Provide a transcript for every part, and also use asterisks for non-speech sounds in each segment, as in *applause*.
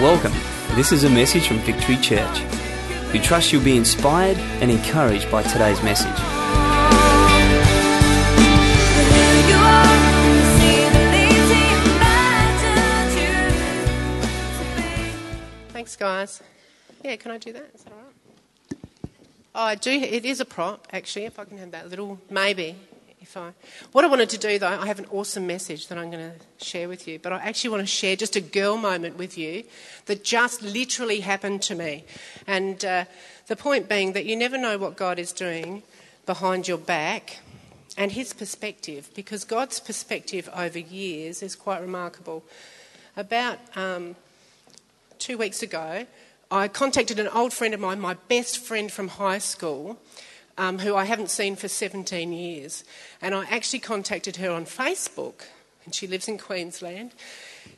Welcome. This is a message from Victory Church. We trust you'll be inspired and encouraged by today's message. Thanks, guys. Yeah, can I do that? Is that all right? Oh, I do. It is a prop, actually. If I can have that little, maybe. If I, what I wanted to do, though, I have an awesome message that I'm going to share with you. But I actually want to share just a girl moment with you that just literally happened to me. And uh, the point being that you never know what God is doing behind your back and His perspective, because God's perspective over years is quite remarkable. About um, two weeks ago, I contacted an old friend of mine, my best friend from high school, um, who I haven't seen for 17 years. And I actually contacted her on Facebook, and she lives in Queensland.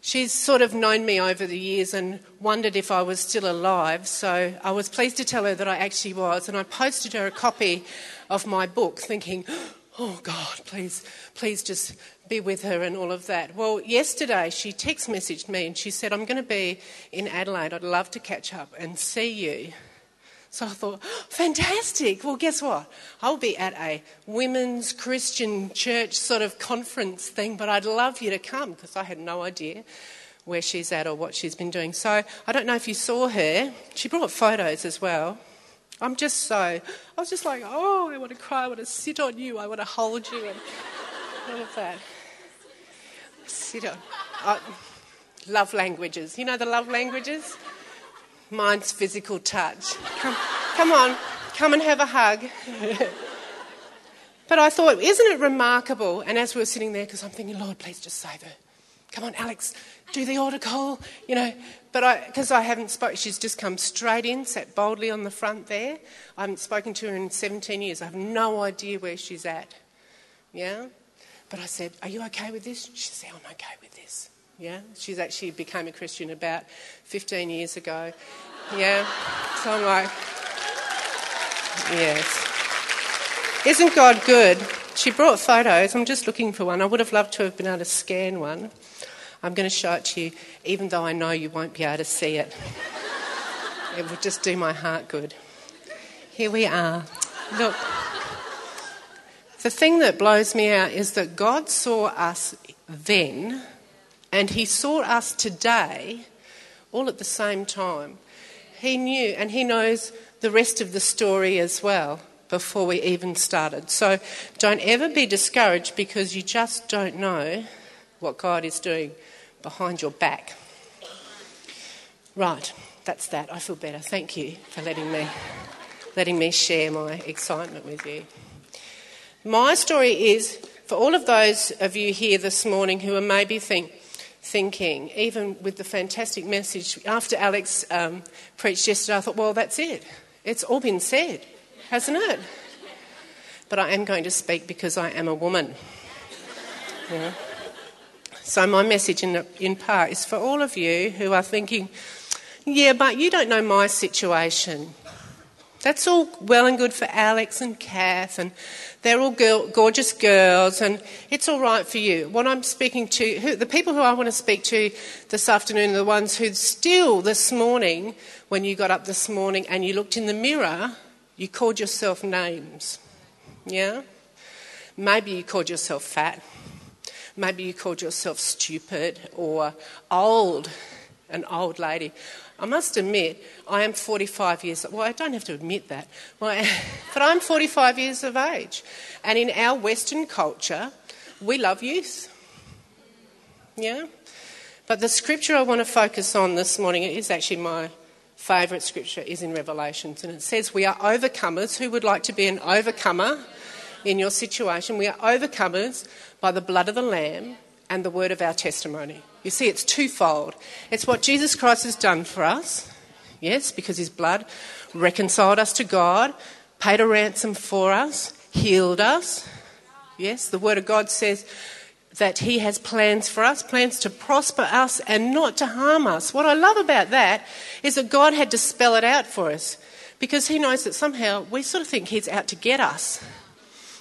She's sort of known me over the years and wondered if I was still alive, so I was pleased to tell her that I actually was. And I posted her a copy of my book, thinking, oh God, please, please just be with her and all of that. Well, yesterday she text messaged me and she said, I'm going to be in Adelaide. I'd love to catch up and see you. So I thought, fantastic. Well, guess what? I'll be at a women's Christian church sort of conference thing, but I'd love you to come because I had no idea where she's at or what she's been doing. So I don't know if you saw her. She brought photos as well. I'm just so, I was just like, oh, I want to cry, I want to sit on you, I want to hold you, and all of that. Sit on. Uh, love languages. You know the love languages? Mine's physical touch. Come, come on, come and have a hug. but I thought, isn't it remarkable? And as we were sitting there, because I'm thinking, Lord, please just save her. Come on, Alex, do the altar call, you know. But because I, I, haven't spoken, she's just come straight in, sat boldly on the front there. I haven't spoken to her in 17 years. I have no idea where she's at. Yeah? But I said, Are you okay with this? She said, I'm okay with this. Yeah? She's actually became a Christian about 15 years ago. Yeah? So I'm like, Yes. Isn't God good? She brought photos. I'm just looking for one. I would have loved to have been able to scan one. I'm going to show it to you, even though I know you won't be able to see it. it would just do my heart good. Here we are. Look. The thing that blows me out is that God saw us then and He saw us today all at the same time. He knew and He knows the rest of the story as well before we even started. So don't ever be discouraged because you just don't know what God is doing behind your back. Right, that's that. I feel better. Thank you for letting me letting me share my excitement with you. My story is for all of those of you here this morning who are maybe think, thinking, even with the fantastic message after Alex um, preached yesterday, I thought, well, that's it. It's all been said, hasn't it? But I am going to speak because I am a woman. Yeah. So, my message in, in part is for all of you who are thinking, yeah, but you don't know my situation. That's all well and good for Alex and Kath, and they're all girl, gorgeous girls, and it's all right for you. What I'm speaking to, who, the people who I want to speak to this afternoon are the ones who still this morning, when you got up this morning and you looked in the mirror, you called yourself names. Yeah? Maybe you called yourself fat. Maybe you called yourself stupid or old, an old lady. I must admit, I am 45 years. Well, I don't have to admit that, *laughs* but I'm 45 years of age, and in our Western culture, we love youth. Yeah, but the scripture I want to focus on this morning is actually my favourite scripture is in Revelations, and it says, "We are overcomers." Who would like to be an overcomer in your situation? We are overcomers by the blood of the Lamb and the word of our testimony. You see, it's twofold. It's what Jesus Christ has done for us, yes, because his blood reconciled us to God, paid a ransom for us, healed us. Yes, the word of God says that he has plans for us, plans to prosper us and not to harm us. What I love about that is that God had to spell it out for us because he knows that somehow we sort of think he's out to get us.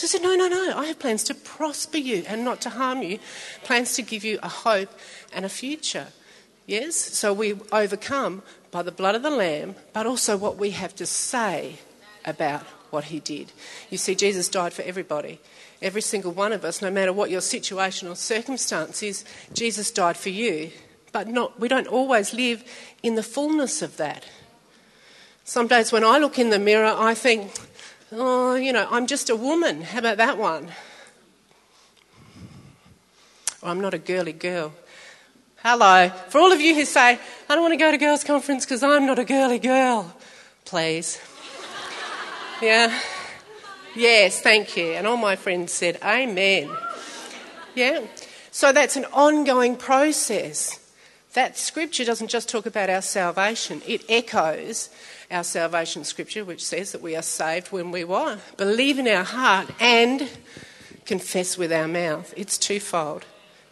So he said, No, no, no, I have plans to prosper you and not to harm you, plans to give you a hope and a future. Yes? So we overcome by the blood of the Lamb, but also what we have to say about what he did. You see, Jesus died for everybody. Every single one of us, no matter what your situation or circumstance is, Jesus died for you. But not, we don't always live in the fullness of that. Some days when I look in the mirror, I think, oh, you know, I'm just a woman. How about that one? Or I'm not a girly girl. Hello. For all of you who say, I don't want to go to girls' conference because I'm not a girly girl, please. *laughs* yeah? Yes, thank you. And all my friends said, Amen. Yeah? So that's an ongoing process. That scripture doesn't just talk about our salvation, it echoes our salvation scripture, which says that we are saved when we what? Believe in our heart and confess with our mouth. It's twofold.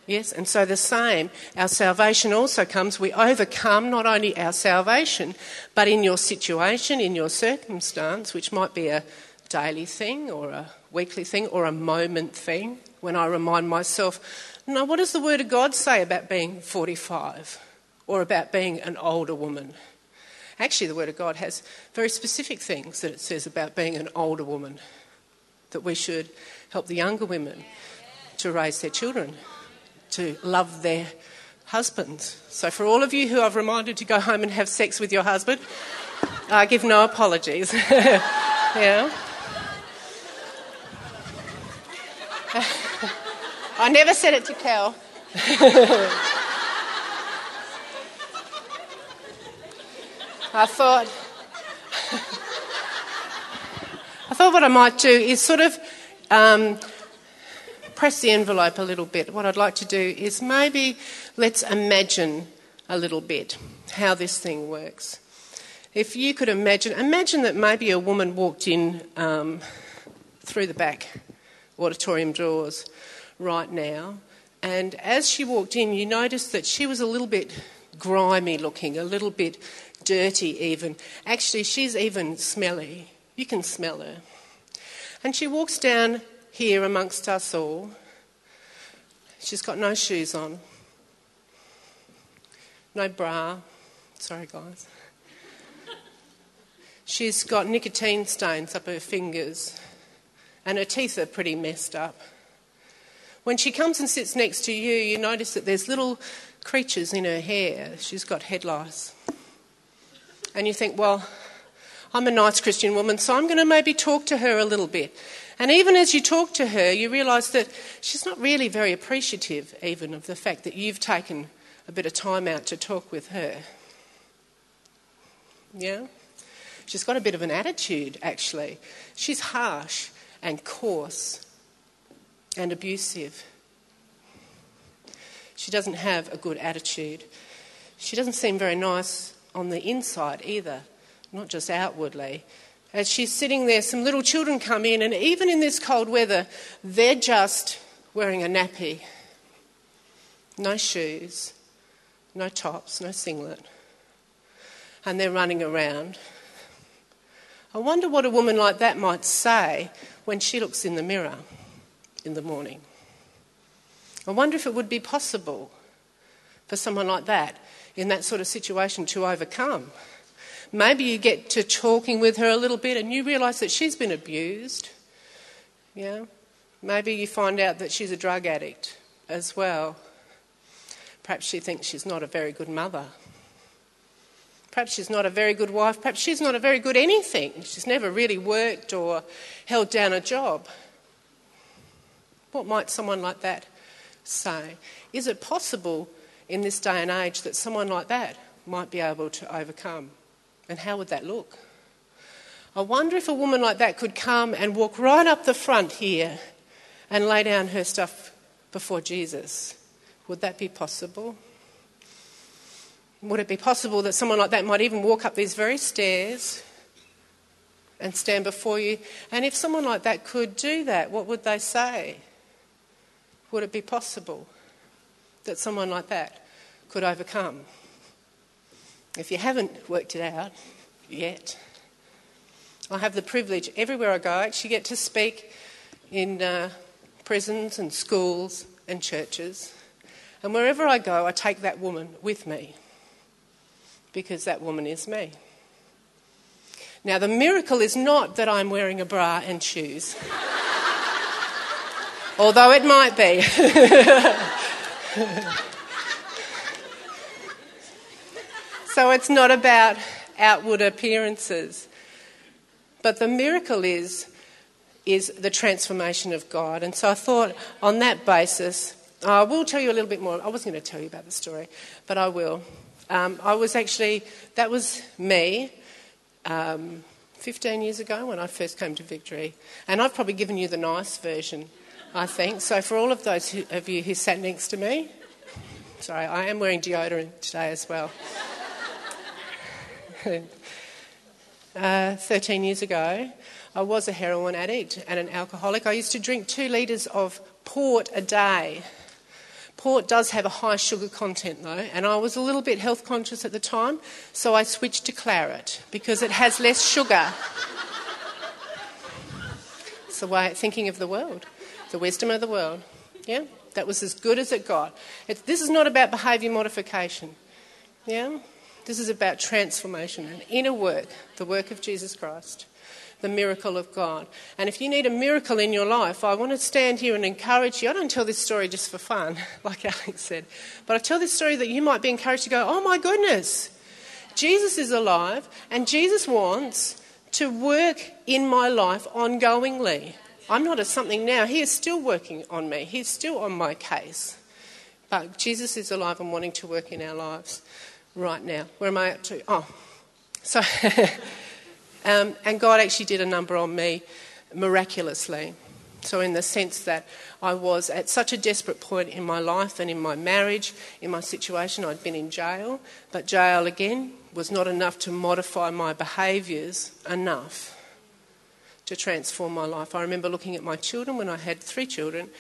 Yes, and so the same, our salvation also comes, we overcome not only our salvation, but in your situation, in your circumstance, which might be a daily thing or a weekly thing or a moment thing, when I remind myself, no, what does the Word of God say about being 45 or about being an older woman? Actually, the Word of God has very specific things that it says about being an older woman, that we should help the younger women to raise their children to love their husbands. So, for all of you who I've reminded to go home and have sex with your husband, I give no apologies. *laughs* yeah. I never said it to Kel. I thought I thought what I might do is sort of um, press the envelope a little bit, what I'd like to do is maybe let's imagine a little bit how this thing works. If you could imagine, imagine that maybe a woman walked in um, through the back auditorium doors right now, and as she walked in, you noticed that she was a little bit grimy looking, a little bit dirty, even. Actually, she's even smelly. You can smell her. And she walks down here amongst us all. She's got no shoes on, no bra. Sorry, guys. She's got nicotine stains up her fingers, and her teeth are pretty messed up. When she comes and sits next to you, you notice that there's little creatures in her hair. She's got head lice. And you think, well, I'm a nice Christian woman, so I'm going to maybe talk to her a little bit. And even as you talk to her, you realise that she's not really very appreciative, even of the fact that you've taken a bit of time out to talk with her. Yeah? She's got a bit of an attitude, actually. She's harsh and coarse and abusive. She doesn't have a good attitude. She doesn't seem very nice on the inside either, not just outwardly. As she's sitting there, some little children come in, and even in this cold weather, they're just wearing a nappy. No shoes, no tops, no singlet. And they're running around. I wonder what a woman like that might say when she looks in the mirror in the morning. I wonder if it would be possible for someone like that in that sort of situation to overcome Maybe you get to talking with her a little bit and you realise that she's been abused. Yeah. Maybe you find out that she's a drug addict as well. Perhaps she thinks she's not a very good mother. Perhaps she's not a very good wife. Perhaps she's not a very good anything. She's never really worked or held down a job. What might someone like that say? Is it possible in this day and age that someone like that might be able to overcome? And how would that look? I wonder if a woman like that could come and walk right up the front here and lay down her stuff before Jesus. Would that be possible? Would it be possible that someone like that might even walk up these very stairs and stand before you? And if someone like that could do that, what would they say? Would it be possible that someone like that could overcome? If you haven't worked it out yet, I have the privilege everywhere I go, I actually get to speak in uh, prisons and schools and churches. And wherever I go, I take that woman with me. because that woman is me. Now, the miracle is not that I'm wearing a bra and shoes, *laughs* although it might be. so it's not about outward appearances. But the miracle is, is the transformation of God. And so I thought on that basis, I will tell you a little bit more. I wasn't going to tell you about the story, but I will. Um, I was actually, that was me um, 15 years ago when I first came to Victory. And I've probably given you the nice version, I think. So for all of those who, of you who sat next to me, sorry, I am wearing deodorant today as well. *laughs* uh, 13 years ago, I was a heroin addict and an alcoholic. I used to drink two litres of port a day. Port does have a high sugar content though, and I was a little bit health conscious at the time, so I switched to claret because it has less sugar. it's the way thinking of the world, the wisdom of the world. Yeah, that was as good as it got. This is not about behaviour modification. Yeah, this is about transformation and inner work, the work of Jesus Christ the miracle of God. And if you need a miracle in your life, I want to stand here and encourage you. I don't tell this story just for fun, *laughs* like Alex said, but I tell this story that you might be encouraged to go, oh my goodness, Jesus is alive, and Jesus wants to work in my life ongoingly. I'm not at something now. He is still working on me, He's still on my case. But Jesus is alive and wanting to work in our lives right now. Where am I up to? Oh, so. *laughs* Um, and God actually did a number on me miraculously. So, in the sense that I was at such a desperate point in my life and in my marriage, in my situation, I'd been in jail, but jail again was not enough to modify my behaviours enough to transform my life. I remember looking at my children when I had three children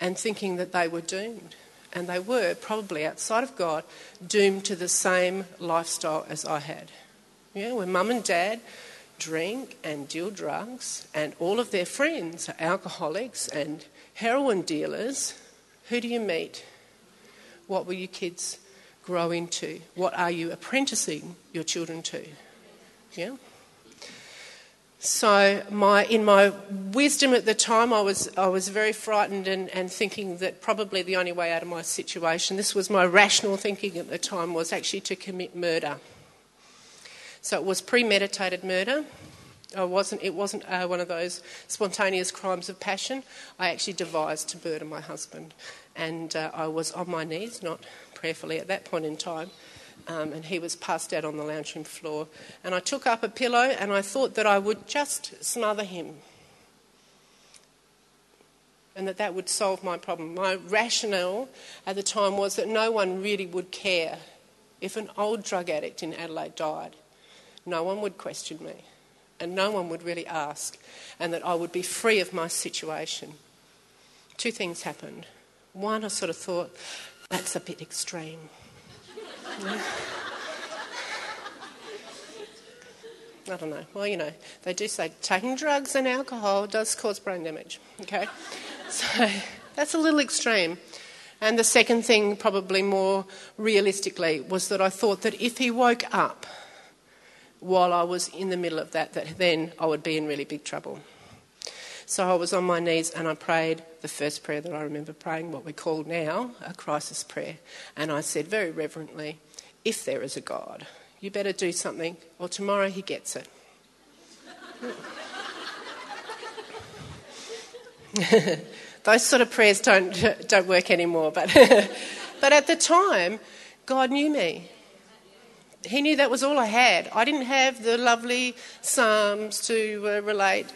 and thinking that they were doomed. And they were, probably outside of God, doomed to the same lifestyle as I had. Yeah, where mum and dad drink and deal drugs, and all of their friends are alcoholics and heroin dealers, who do you meet? What will your kids grow into? What are you apprenticing your children to? Yeah? So, my, in my wisdom at the time, I was, I was very frightened and, and thinking that probably the only way out of my situation, this was my rational thinking at the time, was actually to commit murder. So it was premeditated murder. I wasn't, it wasn't uh, one of those spontaneous crimes of passion. I actually devised to murder my husband. And uh, I was on my knees, not prayerfully at that point in time. Um, and he was passed out on the lounge room floor. And I took up a pillow and I thought that I would just smother him. And that that would solve my problem. My rationale at the time was that no one really would care if an old drug addict in Adelaide died no one would question me and no one would really ask, and that I would be free of my situation. Two things happened. One, I sort of thought, that's a bit extreme. I don't know. Well, you know, they do say taking drugs and alcohol does cause brain damage. Okay? So that's a little extreme. And the second thing, probably more realistically, was that I thought that if he woke up while I was in the middle of that, that then I would be in really big trouble. So I was on my knees and I prayed the first prayer that I remember praying, what we call now a crisis prayer. And I said very reverently, If there is a God, you better do something, or tomorrow he gets it. *laughs* Those sort of prayers don't, *laughs* don't work anymore, but, *laughs* but at the time, God knew me he knew that was all I had. I didn't have the lovely Psalms to uh, relate.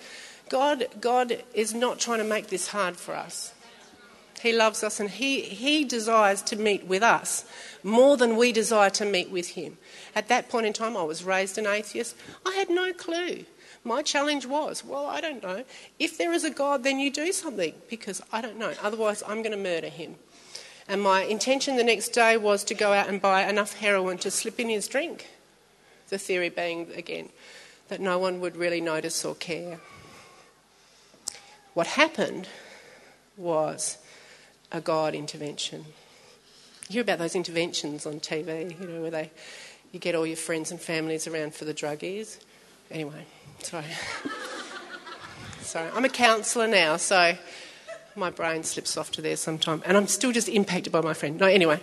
God, God is not trying to make this hard for us. He loves us and he, he desires to meet with us more than we desire to meet with Him. At that point in time, I was raised an atheist. I had no clue. My challenge was, well, I don't know. If there is a God, then you do something because I don't know. Otherwise, I'm going to murder Him. And my intention the next day was to go out and buy enough heroin to slip in his drink. The theory being, again, that no one would really notice or care. What happened was a God intervention. You hear about those interventions on TV, you know, where they you get all your friends and families around for the druggies. Anyway, sorry. *laughs* sorry. I'm a counsellor now, so my brain slips off to there sometime. And I'm still just impacted by my friend. No, anyway.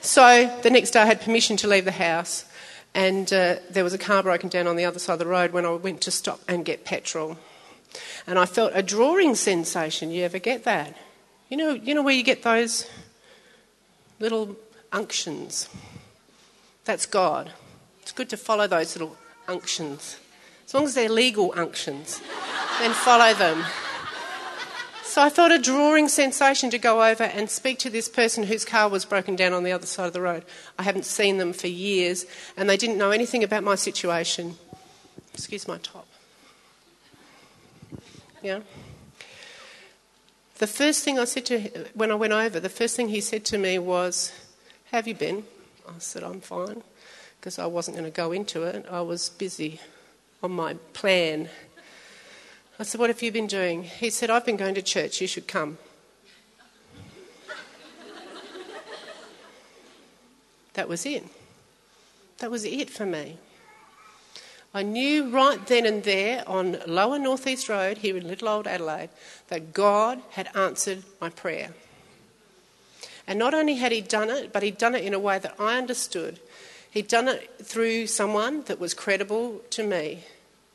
So the next day I had permission to leave the house, and uh, there was a car broken down on the other side of the road when I went to stop and get petrol. And I felt a drawing sensation. You ever get that? You know, you know where you get those little unctions? That's God. It's good to follow those little unctions. As long as they're legal unctions, then follow them. So I felt a drawing sensation to go over and speak to this person whose car was broken down on the other side of the road. I haven't seen them for years, and they didn't know anything about my situation. Excuse my top. Yeah. The first thing I said to him, when I went over, the first thing he said to me was, have you been? I said, I'm fine, because I wasn't going to go into it. I was busy on my plan. I said, What have you been doing? He said, I've been going to church, you should come. that was it. That was it for me. I knew right then and there on Lower Northeast Road here in little old Adelaide that God had answered my prayer. And not only had He done it, but He'd done it in a way that I understood. He'd done it through someone that was credible to me.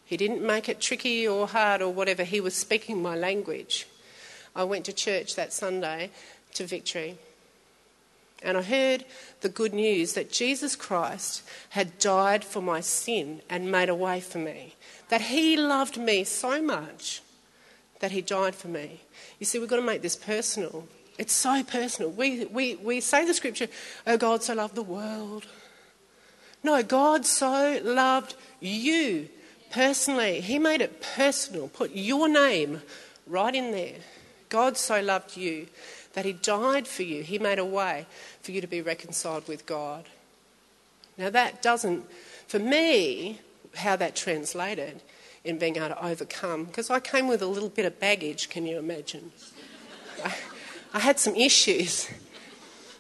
He didn't make it tricky or hard or whatever. He was speaking my language. I went to church that Sunday to Victory. And I heard the good news that Jesus Christ had died for my sin and made a way for me. That he loved me so much that he died for me. You see, we've got to make this personal. It's so personal. We, we, we say the scripture, oh, God so loved the world. No, God so loved you personally. He made it personal. Put your name right in there. God so loved you that He died for you. He made a way for you to be reconciled with God. Now, that doesn't, for me, how that translated in being able to overcome, because I came with a little bit of baggage, can you imagine? I, I had some issues.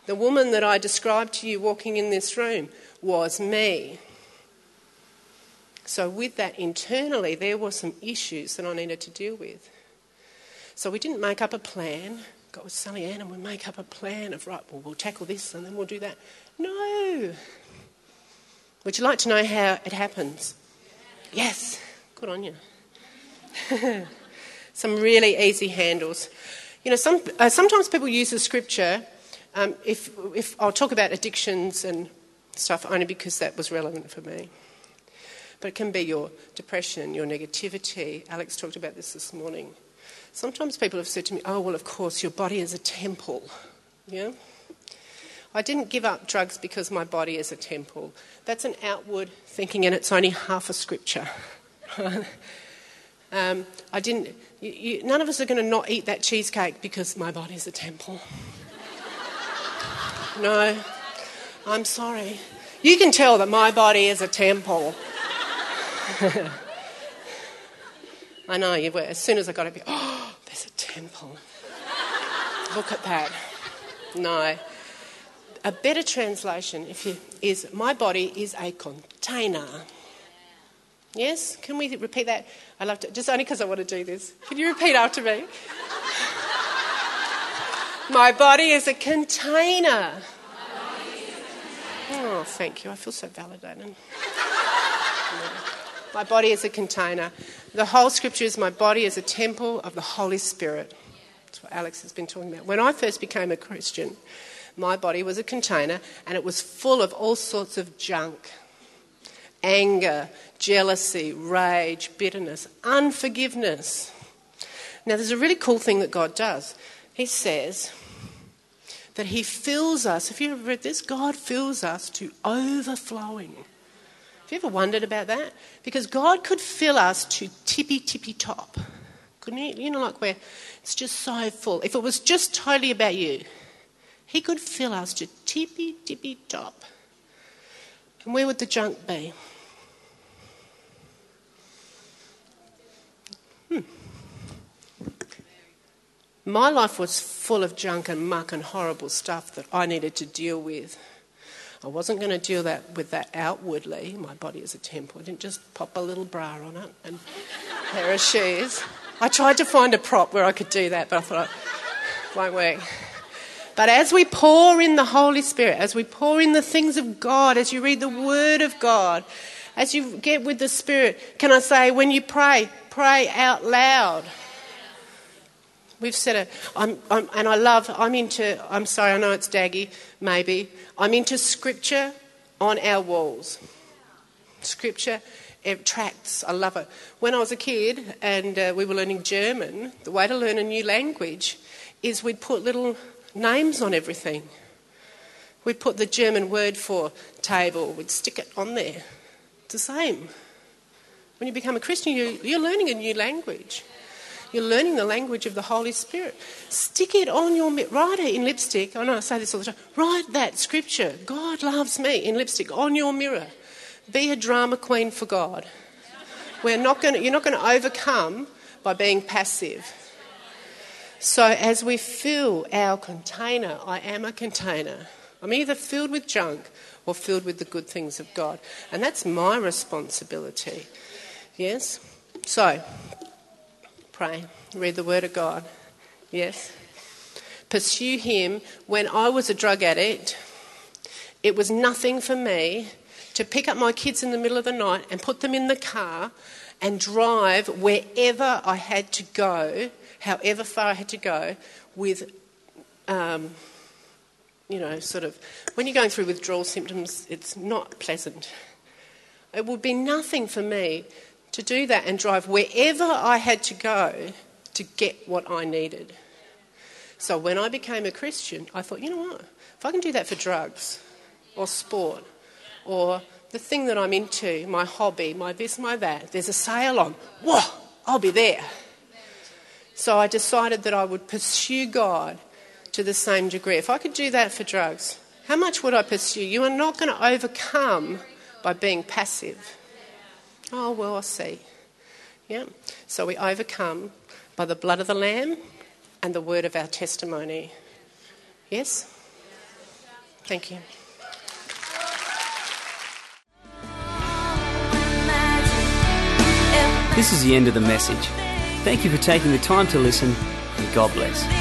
The woman that I described to you walking in this room was me. So, with that internally, there were some issues that I needed to deal with. So, we didn't make up a plan got with Sally Ann and we make up a plan of, right, well, we'll tackle this and then we'll do that. No. Would you like to know how it happens? Yes. Good on you. *laughs* some really easy handles. You know, some, uh, sometimes people use the scripture. Um, if, if I'll talk about addictions and stuff only because that was relevant for me. But it can be your depression, your negativity. Alex talked about this this morning. Sometimes people have said to me, oh, well, of course, your body is a temple. Yeah? I didn't give up drugs because my body is a temple. That's an outward thinking, and it's only half a scripture. *laughs* um, I didn't. You, you, none of us are going to not eat that cheesecake because my body is a temple. *laughs* no, I'm sorry. You can tell that my body is a temple. *laughs* I know, you were, as soon as I got it, *gasps* oh, there's a temple. Look at that. No. A better translation if you, is my body is a container. Yes? Can we repeat that? I love to, just only because I want to do this. Can you repeat after me? my body is a container. Oh, thank you. I feel so validated. My body is a container. The whole scripture is my body is a temple of the Holy Spirit. That's what Alex has been talking about. When I first became a Christian, my body was a container and it was full of all sorts of junk anger, jealousy, rage, bitterness, unforgiveness. Now, there's a really cool thing that God does. He says that He fills us, if you've read this, God fills us to overflowing. Have you ever wondered about that? Because God could fill us to tippy tippy top. Couldn't he? You know, like where it's just so full. If it was just totally about you, He could fill us to tippy tippy top. And where would the junk be? Hmm. My life was full of junk and muck and horrible stuff that I needed to deal with. I wasn't going to do that with that outwardly. My body is a temple. I didn't just pop a little bra on it and a pair of shoes. I tried to find a prop where I could do that, but I thought it won't work. But as we pour in the Holy Spirit, as we pour in the things of God, as you read the Word of God, as you get with the Spirit, can I say, when you pray, pray out loud. We've said it. I'm, I'm, and I love, I'm into, I'm sorry, I know it's daggy, maybe. I'm into scripture on our walls. Scripture, tracts, I love it. When I was a kid and uh, we were learning German, the way to learn a new language is we'd put little names on everything. We'd put the German word for table, we'd stick it on there. It's the same. When you become a Christian, you, you're learning a new language. You're learning the language of the Holy Spirit. Stick it on your mirror. write it in lipstick. I know I say this all the time. Write that scripture. God loves me in lipstick on your mirror. Be a drama queen for God. We're not going you're not going to overcome by being passive. So as we fill our container, I am a container. I'm either filled with junk or filled with the good things of God. And that's my responsibility. Yes? So, pray, read the Word of God. Yes? Pursue Him. When I was a drug addict, it was nothing for me to pick up my kids in the middle of the night and put them in the car and drive wherever I had to go, however far I had to go, with, um, you know, sort of, when you're going through withdrawal symptoms, it's not pleasant. It would be nothing for me to do that and drive wherever I had to go to get what I needed. So when I became a Christian, I thought, you know what? If I can do that for drugs or sport or the thing that I'm into, my hobby, my this, my that, there's a sale on, whoa, I'll be there. So I decided that I would pursue God to the same degree. If I could do that for drugs, how much would I pursue? You are not going to overcome by being passive. Oh, well, I see. Yeah. So we overcome by the blood of the Lamb and the word of our testimony. Yes? Thank you. This is the end of the message. Thank you for taking the time to listen, and God bless.